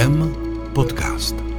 IKEM podcast.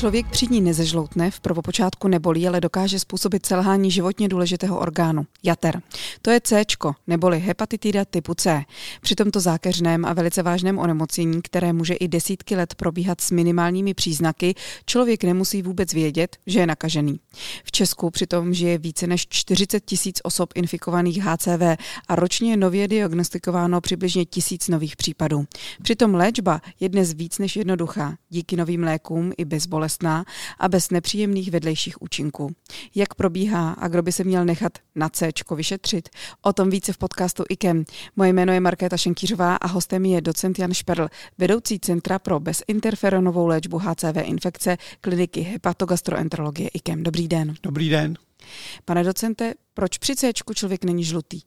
Člověk při ní nezežloutne, v prvopočátku nebolí, ale dokáže způsobit selhání životně důležitého orgánu, jater. To je C, neboli hepatitida typu C. Při tomto zákeřném a velice vážném onemocnění, které může i desítky let probíhat s minimálními příznaky, člověk nemusí vůbec vědět, že je nakažený. V Česku přitom žije více než 40 tisíc osob infikovaných HCV a ročně je nově diagnostikováno přibližně tisíc nových případů. Přitom léčba je dnes víc než jednoduchá. Díky novým lékům i bez bolestná a bez nepříjemných vedlejších účinků. Jak probíhá a kdo by se měl nechat na C vyšetřit? O tom více v podcastu IKEM. Moje jméno je Markéta Šenkýřová a hostem je docent Jan Šperl, vedoucí Centra pro bezinterferonovou léčbu HCV infekce kliniky hepatogastroenterologie IKEM. Dobrý den. Dobrý den. Pane docente, proč při C člověk není žlutý?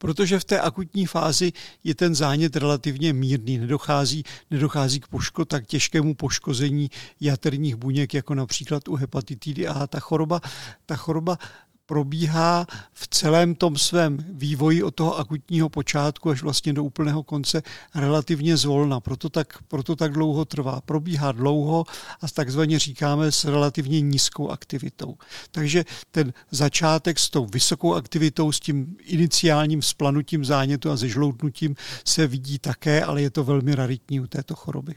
Protože v té akutní fázi je ten zánět relativně mírný, nedochází, nedochází k poško, tak těžkému poškození jaterních buněk, jako například u hepatitidy A. Ta choroba, ta choroba probíhá v celém tom svém vývoji od toho akutního počátku až vlastně do úplného konce relativně zvolna. Proto tak, proto tak dlouho trvá. Probíhá dlouho a takzvaně říkáme s relativně nízkou aktivitou. Takže ten začátek s tou vysokou aktivitou, s tím iniciálním splanutím zánětu a zežloutnutím se vidí také, ale je to velmi raritní u této choroby.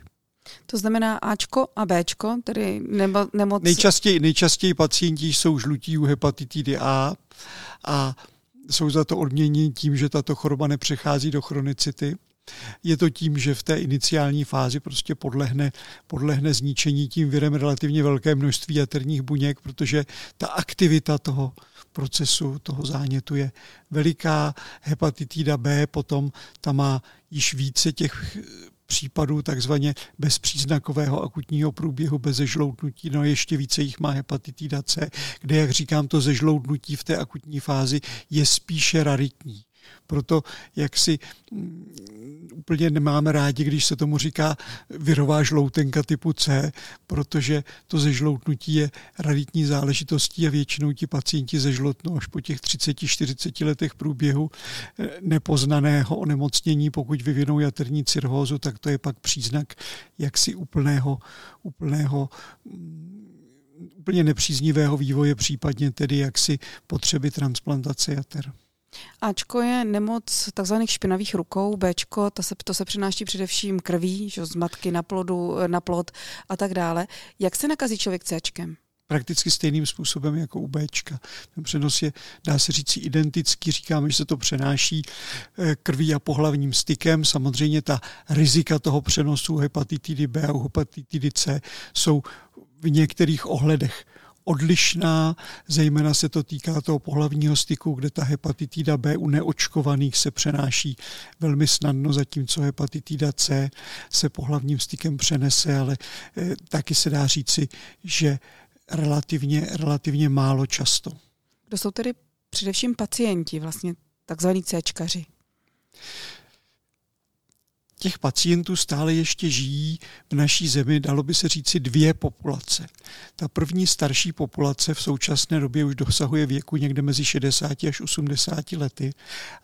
To znamená Ačko a Bčko, tedy nebo, nemoc... Nejčastěji, nejčastěji pacienti jsou žlutí u hepatitidy A a jsou za to odměněni tím, že tato choroba nepřechází do chronicity. Je to tím, že v té iniciální fázi prostě podlehne, podlehne zničení tím virem relativně velké množství jaterních buněk, protože ta aktivita toho procesu, toho zánětu je veliká. Hepatitida B potom ta má již více těch případů takzvaně bezpříznakového akutního průběhu bez zežloutnutí, no ještě více jich má hepatitida C, kde, jak říkám, to zežloutnutí v té akutní fázi je spíše raritní. Proto jak si mm, úplně nemáme rádi, když se tomu říká virová žloutenka typu C, protože to zežloutnutí je raditní záležitostí a většinou ti pacienti zežlotnou až po těch 30-40 letech průběhu eh, nepoznaného onemocnění. Pokud vyvinou jaterní cirhózu, tak to je pak příznak jaksi úplného, úplného mm, úplně nepříznivého vývoje, případně tedy jaksi potřeby transplantace jater. Ačko je nemoc takzvaných špinavých rukou, Bčko, to se, to se přináší především krví, že, z matky na, plodu, na plod a tak dále. Jak se nakazí člověk Cčkem? prakticky stejným způsobem jako u Bčka. Ten přenos je, dá se říct, identický. Říkáme, že se to přenáší eh, krví a pohlavním stykem. Samozřejmě ta rizika toho přenosu hepatitidy B a hepatitidy C jsou v některých ohledech odlišná, zejména se to týká toho pohlavního styku, kde ta hepatitida B u neočkovaných se přenáší velmi snadno, zatímco hepatitida C se pohlavním stykem přenese, ale eh, taky se dá říci, že relativně, relativně málo často. Kdo jsou tedy především pacienti, vlastně takzvaní Cčkaři? Těch pacientů stále ještě žijí v naší zemi, dalo by se říci, dvě populace. Ta první starší populace v současné době už dosahuje věku někde mezi 60 až 80 lety.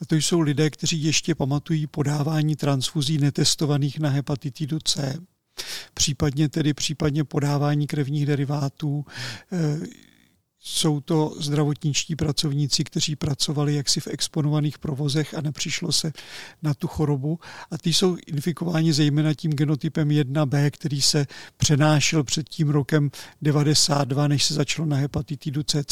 A to jsou lidé, kteří ještě pamatují podávání transfuzí netestovaných na hepatitidu C případně tedy případně podávání krevních derivátů, jsou to zdravotničtí pracovníci, kteří pracovali jaksi v exponovaných provozech a nepřišlo se na tu chorobu. A ty jsou infikováni zejména tím genotypem 1b, který se přenášel před tím rokem 92, než se začalo na hepatitidu C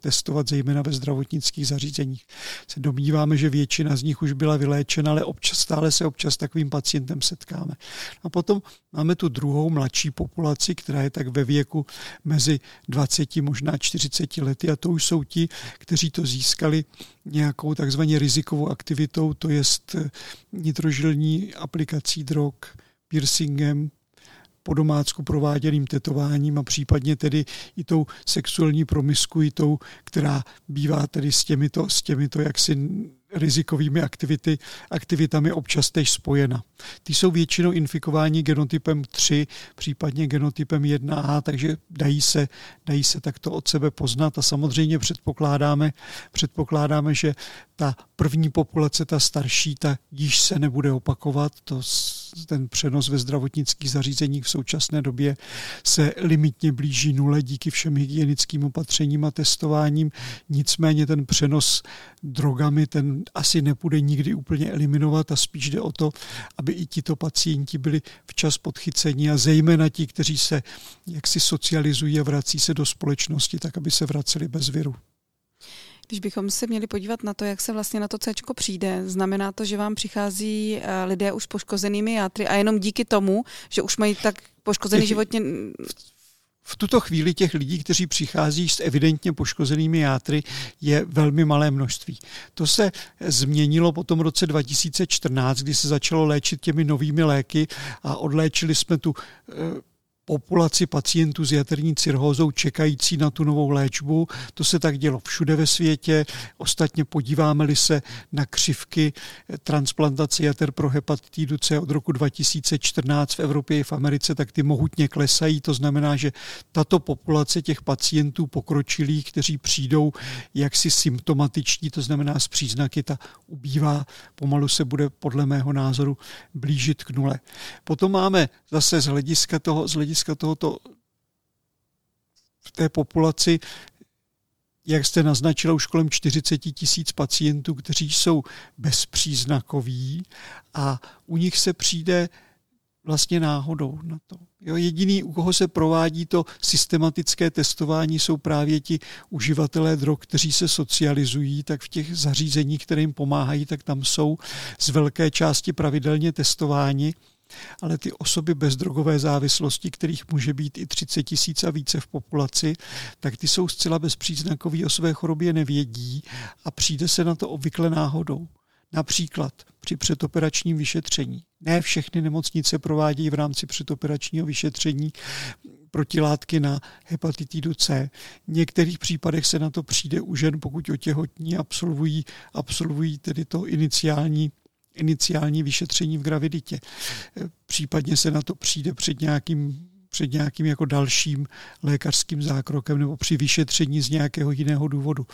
testovat zejména ve zdravotnických zařízeních. Se domníváme, že většina z nich už byla vyléčena, ale občas, stále se občas takovým pacientem setkáme. A potom máme tu druhou mladší populaci, která je tak ve věku mezi 20 možná 40 30 lety a to už jsou ti, kteří to získali nějakou takzvaně rizikovou aktivitou, to je nitrožilní aplikací drog, piercingem, po domácku prováděným tetováním a případně tedy i tou sexuální promiskuitou, která bývá tedy s těmito, s těmito jaksi rizikovými aktivity, aktivitami občas tež spojena. Ty jsou většinou infikováni genotypem 3, případně genotypem 1A, takže dají se, dají se takto od sebe poznat a samozřejmě předpokládáme, předpokládáme, že ta první populace, ta starší, ta již se nebude opakovat. To, ten přenos ve zdravotnických zařízeních v současné době se limitně blíží nule díky všem hygienickým opatřením a testováním. Nicméně ten přenos drogami, ten asi nepůjde nikdy úplně eliminovat a spíš jde o to, aby i tito pacienti byli včas podchyceni a zejména ti, kteří se jaksi socializují a vrací se do společnosti, tak aby se vraceli bez viru. Když bychom se měli podívat na to, jak se vlastně na to C přijde, znamená to, že vám přichází eh, lidé už poškozenými játry a jenom díky tomu, že už mají tak poškozený životně v tuto chvíli těch lidí, kteří přichází s evidentně poškozenými játry, je velmi malé množství. To se změnilo po tom roce 2014, kdy se začalo léčit těmi novými léky a odléčili jsme tu eh, populaci pacientů s jaterní cirhózou čekající na tu novou léčbu. To se tak dělo všude ve světě. Ostatně podíváme-li se na křivky transplantace jater pro hepatitidu C od roku 2014 v Evropě i v Americe, tak ty mohutně klesají. To znamená, že tato populace těch pacientů pokročilých, kteří přijdou jaksi symptomatičtí, to znamená z příznaky, ta ubývá, pomalu se bude podle mého názoru blížit k nule. Potom máme zase z hlediska toho, z hlediska hlediska tohoto v té populaci, jak jste naznačila, už kolem 40 tisíc pacientů, kteří jsou bezpříznakoví a u nich se přijde vlastně náhodou na to. Jo, jediný, u koho se provádí to systematické testování, jsou právě ti uživatelé drog, kteří se socializují, tak v těch zařízeních, které jim pomáhají, tak tam jsou z velké části pravidelně testováni ale ty osoby bez drogové závislosti, kterých může být i 30 tisíc a více v populaci, tak ty jsou zcela bezpříznakový o své chorobě nevědí a přijde se na to obvykle náhodou. Například při předoperačním vyšetření. Ne všechny nemocnice provádějí v rámci předoperačního vyšetření protilátky na hepatitidu C. V některých případech se na to přijde u žen, pokud otěhotní absolvují, absolvují tedy to iniciální iniciální vyšetření v graviditě. Případně se na to přijde před nějakým před nějakým jako dalším lékařským zákrokem nebo při vyšetření z nějakého jiného důvodu.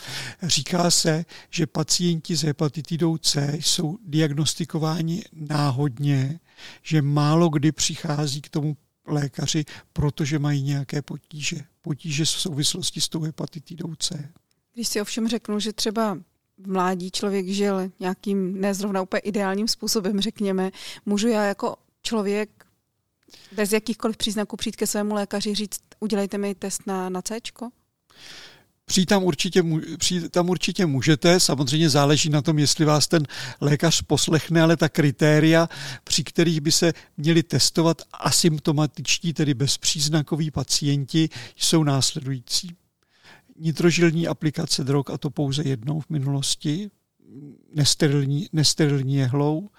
Říká se, že pacienti s hepatitidou C jsou diagnostikováni náhodně, že málo kdy přichází k tomu lékaři, protože mají nějaké potíže. Potíže v souvislosti s tou hepatitidou C. Když si ovšem řeknu, že třeba v mládí člověk žil nějakým nezrovna úplně ideálním způsobem, řekněme, můžu já jako člověk bez jakýchkoliv příznaků přijít ke svému lékaři říct, udělejte mi test na, na C? Přijít tam, určitě, přijít tam určitě můžete, samozřejmě záleží na tom, jestli vás ten lékař poslechne, ale ta kritéria, při kterých by se měli testovat asymptomatičtí, tedy bezpříznakoví pacienti, jsou následující nitrožilní aplikace drog, a to pouze jednou v minulosti, nesterilní, nesterilní jehlou.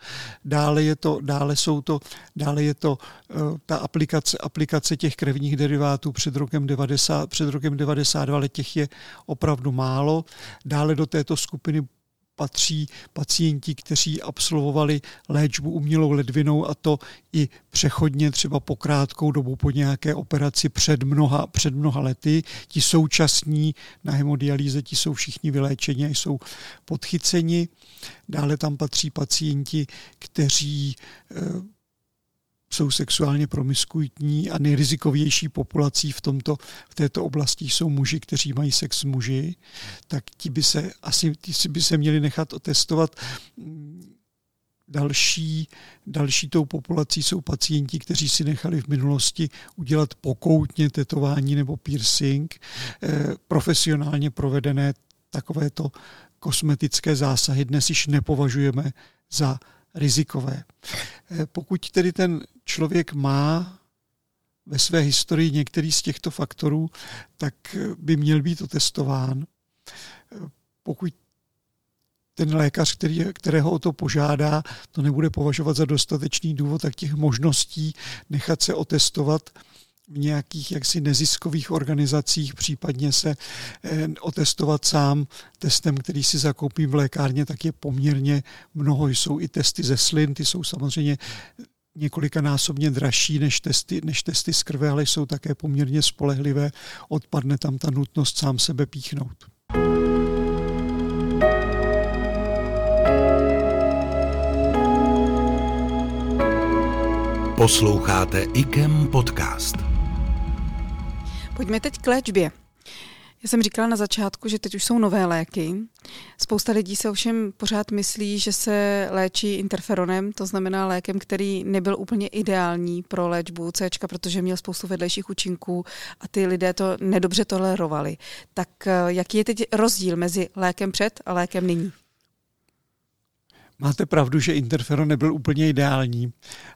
Dále, je to, dále, jsou to, dále je to uh, ta aplikace, aplikace těch krevních derivátů před rokem, 90, před rokem 92, ale těch je opravdu málo. Dále do této skupiny patří pacienti, kteří absolvovali léčbu umělou ledvinou a to i přechodně třeba po krátkou dobu po nějaké operaci před mnoha, před mnoha lety. Ti současní na hemodialýze, ti jsou všichni vyléčeni a jsou podchyceni. Dále tam patří pacienti, kteří eh, jsou sexuálně promiskuitní a nejrizikovější populací v, tomto, v této oblasti jsou muži, kteří mají sex s muži, tak ti by se asi ti by se měli nechat otestovat. Další, další tou populací jsou pacienti, kteří si nechali v minulosti udělat pokoutně tetování nebo piercing, eh, profesionálně provedené takovéto kosmetické zásahy dnes již nepovažujeme za rizikové. Eh, pokud tedy ten člověk má ve své historii některý z těchto faktorů, tak by měl být otestován. Pokud ten lékař, který, kterého o to požádá, to nebude považovat za dostatečný důvod, tak těch možností nechat se otestovat v nějakých jaksi neziskových organizacích, případně se eh, otestovat sám testem, který si zakoupím v lékárně, tak je poměrně mnoho. Jsou i testy ze slin, ty jsou samozřejmě několikanásobně dražší než testy, než testy z krve, ale jsou také poměrně spolehlivé. Odpadne tam ta nutnost sám sebe píchnout. Posloucháte IKEM podcast. Pojďme teď k léčbě. Já jsem říkala na začátku, že teď už jsou nové léky. Spousta lidí se ovšem pořád myslí, že se léčí interferonem, to znamená lékem, který nebyl úplně ideální pro léčbu C, protože měl spoustu vedlejších účinků a ty lidé to nedobře tolerovali. Tak eh, jaký je teď rozdíl mezi lékem před a lékem nyní? Máte pravdu, že interferon nebyl úplně ideální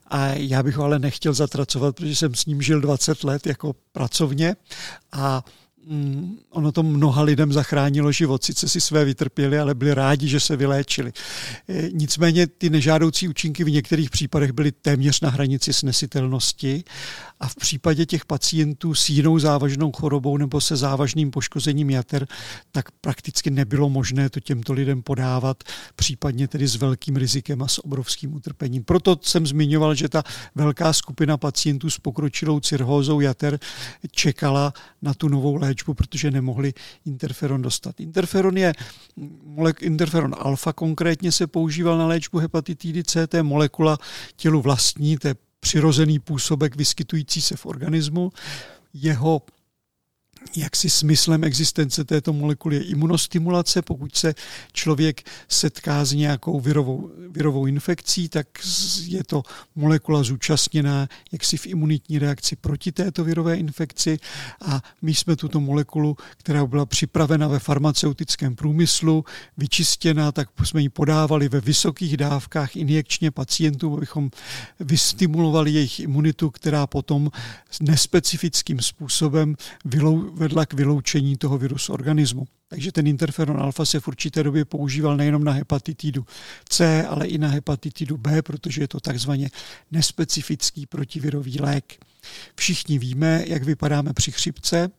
a já bych ho ale nechtěl zatracovat, protože jsem s ním žil 20 let jako pracovně a Mm, ono to mnoha lidem zachránilo život. Sice si své vytrpěli, ale byli rádi, že se vyléčili. E, nicméně ty nežádoucí účinky v některých případech byly téměř na hranici snesitelnosti a v případě těch pacientů s jinou závažnou chorobou nebo se závažným poškozením jater, tak prakticky nebylo možné to těmto lidem podávat, případně tedy s velkým rizikem a s obrovským utrpením. Proto jsem zmiňoval, že ta velká skupina pacientů s pokročilou cirhózou jater čekala na tu novou léčbu, protože nemohli interferon dostat. Interferon je interferon alfa konkrétně se používal na léčbu hepatitidy C, to je molekula tělu vlastní, to je přirozený působek vyskytující se v organismu. Jeho jaksi smyslem existence této molekuly je imunostimulace. Pokud se člověk setká s nějakou virovou, virovou infekcí, tak je to molekula zúčastněná jaksi v imunitní reakci proti této virové infekci a my jsme tuto molekulu, která byla připravena ve farmaceutickém průmyslu, vyčistěna, tak jsme ji podávali ve vysokých dávkách injekčně pacientům, abychom vystimulovali jejich imunitu, která potom nespecifickým způsobem vylou, vedla k vyloučení toho viru z organismu. Takže ten interferon alfa se v určité době používal nejenom na hepatitidu C, ale i na hepatitidu B, protože je to takzvaně nespecifický protivirový lék. Všichni víme, jak vypadáme při chřipce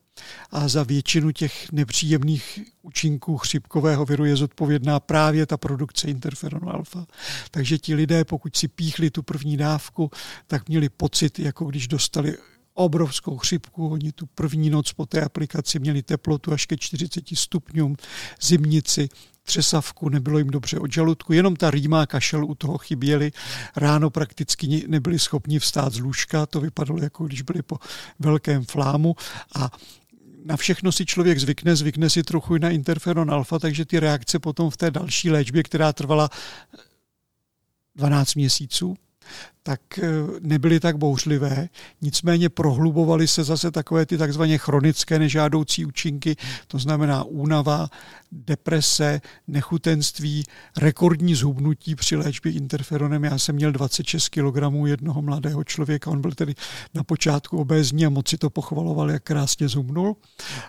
a za většinu těch nepříjemných účinků chřipkového viru je zodpovědná právě ta produkce interferonu alfa. Takže ti lidé, pokud si píchli tu první dávku, tak měli pocit, jako když dostali obrovskou chřipku. Oni tu první noc po té aplikaci měli teplotu až ke 40 stupňům, zimnici, třesavku, nebylo jim dobře od žaludku, jenom ta rýma kašel u toho chyběli. Ráno prakticky nebyli schopni vstát z lůžka, to vypadalo jako když byli po velkém flámu a na všechno si člověk zvykne, zvykne si trochu i na interferon alfa, takže ty reakce potom v té další léčbě, která trvala 12 měsíců, tak eh, nebyly tak bouřlivé, nicméně prohlubovaly se zase takové ty takzvaně chronické nežádoucí účinky, to znamená únava, deprese, nechutenství, rekordní zhubnutí při léčbě interferonem. Já jsem měl 26 kg jednoho mladého člověka, on byl tedy na počátku obézní a moc si to pochvaloval, jak krásně zhubnul,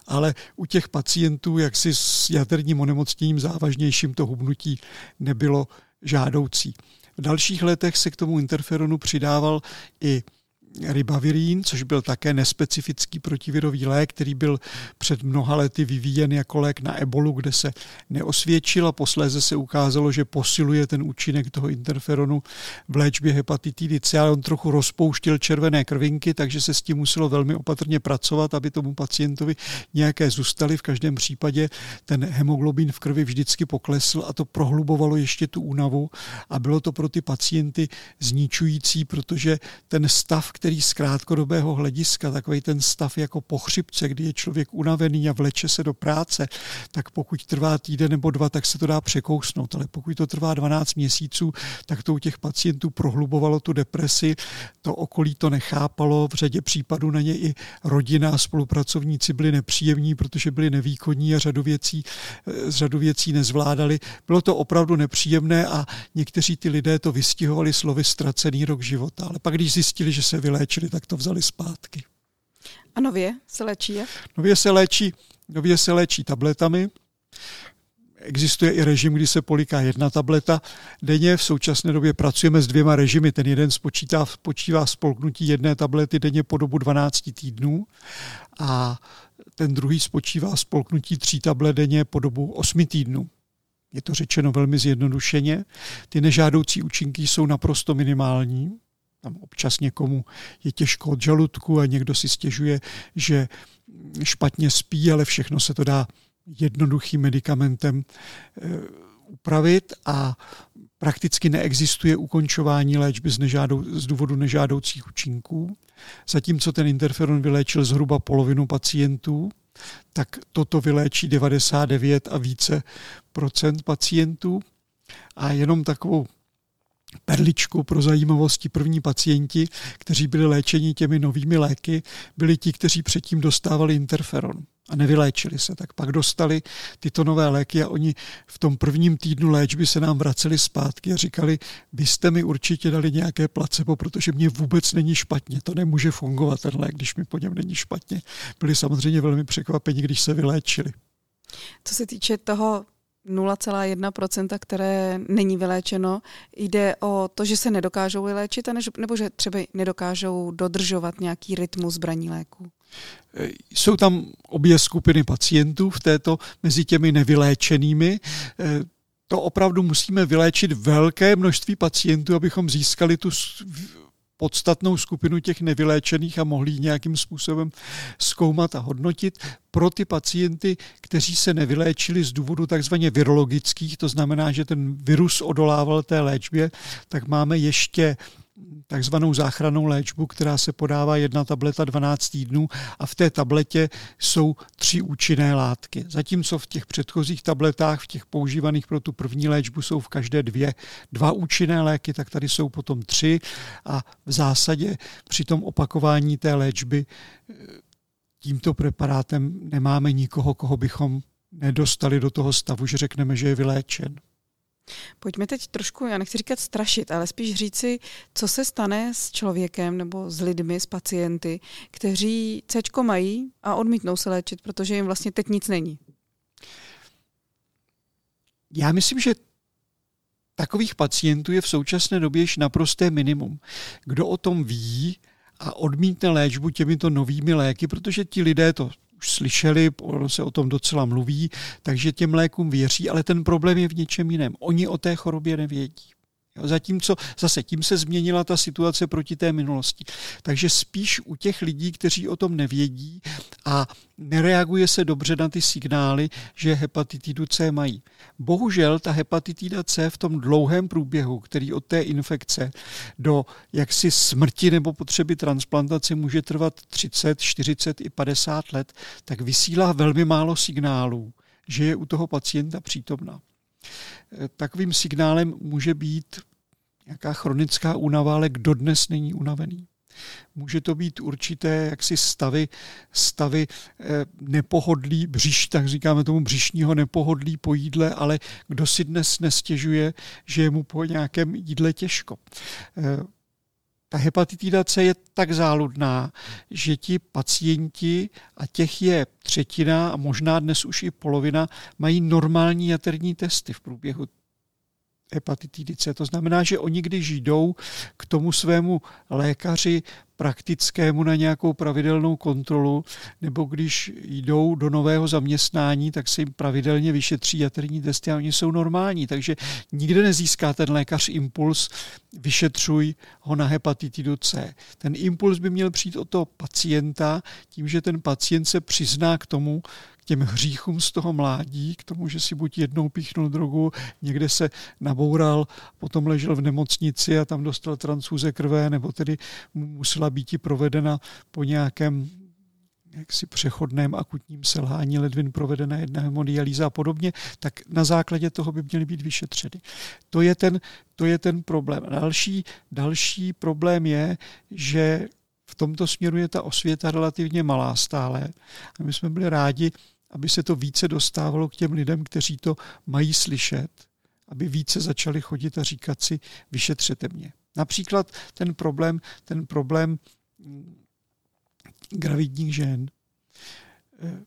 ale u těch pacientů, jak si s jaterním onemocněním závažnějším to hubnutí nebylo žádoucí. V dalších letech se k tomu interferonu přidával i ribavirín, což byl také nespecifický protivirový lék, který byl před mnoha lety vyvíjen jako lék na ebolu, kde se neosvědčil a posléze se ukázalo, že posiluje ten účinek toho interferonu v léčbě hepatitidy C, ale on trochu rozpouštěl červené krvinky, takže se s tím muselo velmi opatrně pracovat, aby tomu pacientovi nějaké zůstaly. V každém případě ten hemoglobin v krvi vždycky poklesl a to prohlubovalo ještě tu únavu a bylo to pro ty pacienty zničující, protože ten stav, který z krátkodobého hlediska, takový ten stav jako pochřipce, kdy je člověk unavený a vleče se do práce, tak pokud trvá týden nebo dva, tak se to dá překousnout. Ale pokud to trvá 12 měsíců, tak to u těch pacientů prohlubovalo tu depresi, to okolí to nechápalo, v řadě případů na ně i rodina a spolupracovníci byli nepříjemní, protože byli nevýkonní a řadu věcí, eh, řadu věcí nezvládali. Bylo to opravdu nepříjemné a někteří ty lidé to vystihovali slovy ztracený rok života. Ale pak, když zjistili, že se vyléčili, tak to vzali zpátky. A nově se léčí jak? Nově se léčí, nově se léčí tabletami. Existuje i režim, kdy se poliká jedna tableta denně. V současné době pracujeme s dvěma režimy. Ten jeden spočítá, spočívá spolknutí jedné tablety denně po dobu 12 týdnů a ten druhý spočívá spolknutí tří tablet denně po dobu 8 týdnů. Je to řečeno velmi zjednodušeně. Ty nežádoucí účinky jsou naprosto minimální. Tam občas někomu je těžko od žaludku a někdo si stěžuje, že špatně spí, ale všechno se to dá jednoduchým medicamentem eh, upravit a prakticky neexistuje ukončování léčby z, nežádou, z důvodu nežádoucích účinků. Zatímco ten interferon vyléčil zhruba polovinu pacientů, tak toto vyléčí 99 a více procent pacientů. A jenom takovou perličku pro zajímavosti první pacienti, kteří byli léčeni těmi novými léky, byli ti, kteří předtím dostávali interferon a nevyléčili se, tak pak dostali tyto nové léky a oni v tom prvním týdnu léčby se nám vraceli zpátky a říkali, vy jste mi určitě dali nějaké placebo, protože mě vůbec není špatně, to nemůže fungovat ten lék, když mi po něm není špatně. Byli samozřejmě velmi překvapeni, když se vyléčili. Co se týče toho 0,1%, které není vyléčeno, jde o to, že se nedokážou vyléčit, nebo že třeba nedokážou dodržovat nějaký rytmus braní léku? Jsou tam obě skupiny pacientů v této mezi těmi nevyléčenými. To opravdu musíme vyléčit velké množství pacientů, abychom získali tu podstatnou skupinu těch nevyléčených a mohli ji nějakým způsobem zkoumat a hodnotit. Pro ty pacienty, kteří se nevyléčili z důvodu takzvaně virologických, to znamená, že ten virus odolával té léčbě, tak máme ještě takzvanou záchranou léčbu, která se podává jedna tableta 12 týdnů a v té tabletě jsou tři účinné látky. Zatímco v těch předchozích tabletách, v těch používaných pro tu první léčbu jsou v každé dvě, dva účinné léky, tak tady jsou potom tři a v zásadě při tom opakování té léčby eh, tímto preparátem nemáme nikoho, koho bychom nedostali do toho stavu, že řekneme, že je vyléčen. Pojďme teď trošku, já nechci říkat strašit, ale spíš říci, co se stane s člověkem nebo s lidmi, s pacienty, kteří C mají a odmítnou se léčit, protože jim vlastně teď nic není. Já myslím, že takových pacientů je v současné době již naprosté minimum. Kdo o tom ví a odmítne léčbu těmito novými léky, protože ti lidé to už slyšeli, ono se o tom docela mluví, takže těm lékům věří, ale ten problém je v něčem jiném. Oni o té chorobě nevědí. Zatímco zase tím se změnila ta situace proti té minulosti. Takže spíš u těch lidí, kteří o tom nevědí a nereaguje se dobře na ty signály, že hepatitidu C mají. Bohužel ta hepatitida C v tom dlouhém průběhu, který od té infekce do jaksi smrti nebo potřeby transplantace může trvat 30, 40 i 50 let, tak vysílá velmi málo signálů, že je u toho pacienta přítomná. Takovým signálem může být nějaká chronická únava, ale kdo dnes není unavený. Může to být určité jaksi stavy, stavy eh, nepohodlí, břiš, tak říkáme tomu břišního nepohodlí po jídle, ale kdo si dnes nestěžuje, že je mu po nějakém jídle těžko. Eh, ta hepatitida C je tak záludná, že ti pacienti, a těch je třetina a možná dnes už i polovina, mají normální jaterní testy v průběhu hepatitidy C. To znamená, že oni, když jdou k tomu svému lékaři praktickému na nějakou pravidelnou kontrolu, nebo když jdou do nového zaměstnání, tak se jim pravidelně vyšetří jaterní testy a oni jsou normální. Takže nikde nezíská ten lékař impuls, vyšetřuj ho na hepatitidu C. Ten impuls by měl přijít od toho pacienta, tím, že ten pacient se přizná k tomu, těm hříchům z toho mládí, k tomu, že si buď jednou píchnul drogu, někde se naboural, potom ležel v nemocnici a tam dostal transfuze krve, nebo tedy musela být provedena po nějakém jaksi přechodném akutním selhání ledvin provedená jedna hemodialýza a podobně, tak na základě toho by měly být vyšetřeny. To je ten, to je ten problém. Další, další problém je, že v tomto směru je ta osvěta relativně malá stále. A my jsme byli rádi, aby se to více dostávalo k těm lidem, kteří to mají slyšet, aby více začali chodit a říkat si, vyšetřete mě. Například ten problém, ten problém mm, gravidních žen. Eh,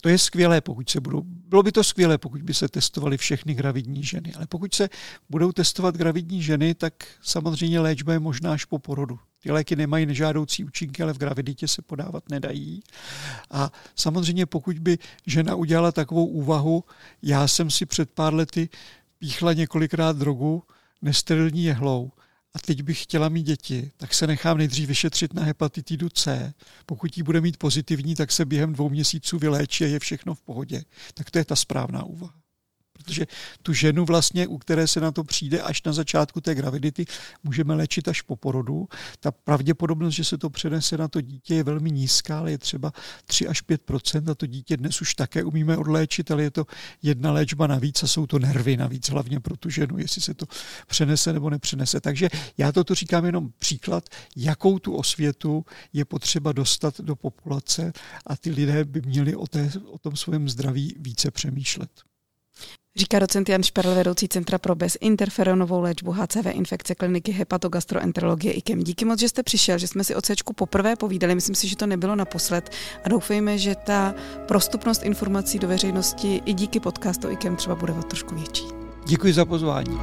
to je skvělé, pokud se budou bylo by to skvělé, pokud by se testovaly všechny gravidní ženy, ale pokud se budou testovat gravidní ženy, tak samozřejmě léčba je možná až po porodu. Ty léky nemají nežádoucí účinky, ale v graviditě se podávat nedají. A samozřejmě pokud by žena udělala takovou úvahu, já jsem si před pár lety píchla několikrát drogu nesterilní jehlou, a teď bych chtěla mít děti, tak se nechám nejdřív vyšetřit na hepatitidu C. Pokud ji bude mít pozitivní, tak se během dvou měsíců vyléčí a je všechno v pohodě. Tak to je ta správná úvaha protože tu ženu vlastně, u které se na to přijde až na začátku té gravidity, můžeme léčit až po porodu. Ta pravděpodobnost, že se to přenese na to dítě, je velmi nízká, ale je třeba 3 až 5% a to dítě dnes už také umíme odléčit, ale je to jedna léčba navíc a jsou to nervy navíc, hlavně pro tu ženu, jestli se to přenese nebo nepřenese. Takže já toto říkám jenom příklad, jakou tu osvětu je potřeba dostat do populace a ty lidé by měli o, té, o tom svém zdraví více přemýšlet. Říká docent Jan Šperl, vedoucí Centra pro bezinterferonovou léčbu HCV infekce kliniky hepatogastroenterologie IKEM. Díky moc, že jste přišel, že jsme si o C poprvé povídali. Myslím si, že to nebylo naposled a doufejme, že ta prostupnost informací do veřejnosti i díky podcastu IKEM třeba bude o trošku větší. Děkuji za pozvání.